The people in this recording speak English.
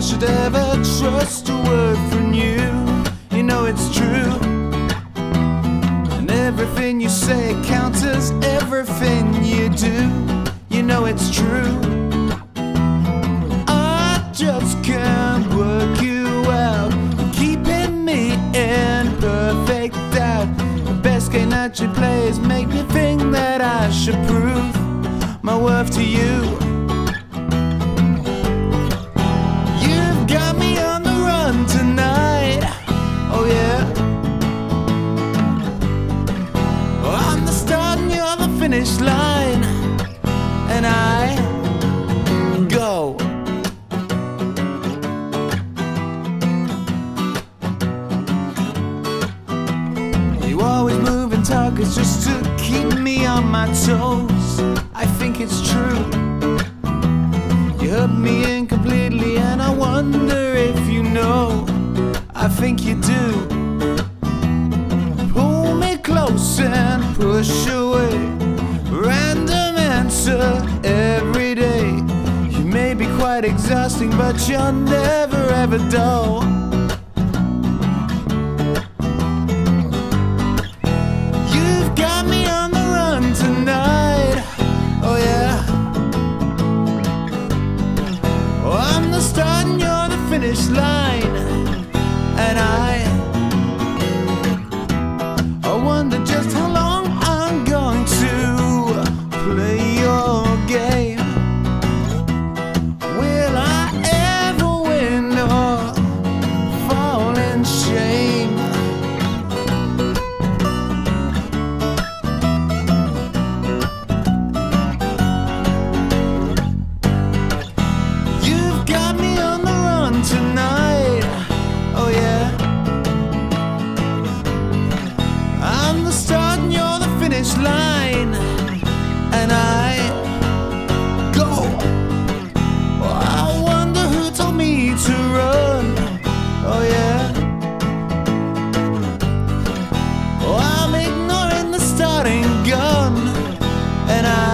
should ever trust a word from you. You know it's true. And everything you say counts as everything you do. You know it's true. I just can't work you out. Keeping me in perfect doubt. The best game that you play is make me think that I should prove my worth to you. Finish line. And I go. You always move and talk, it's just to keep me on my toes. I think it's true. You hurt me incompletely, and I wonder if you know. I think you do. Pull me close and push away closer every day. You may be quite exhausting, but you're never ever dull. You've got me on the run tonight. Oh, yeah. Oh, I'm the you're the finish line. And I. line and I go. I wonder who told me to run. Oh, yeah. I'm ignoring the starting gun and I.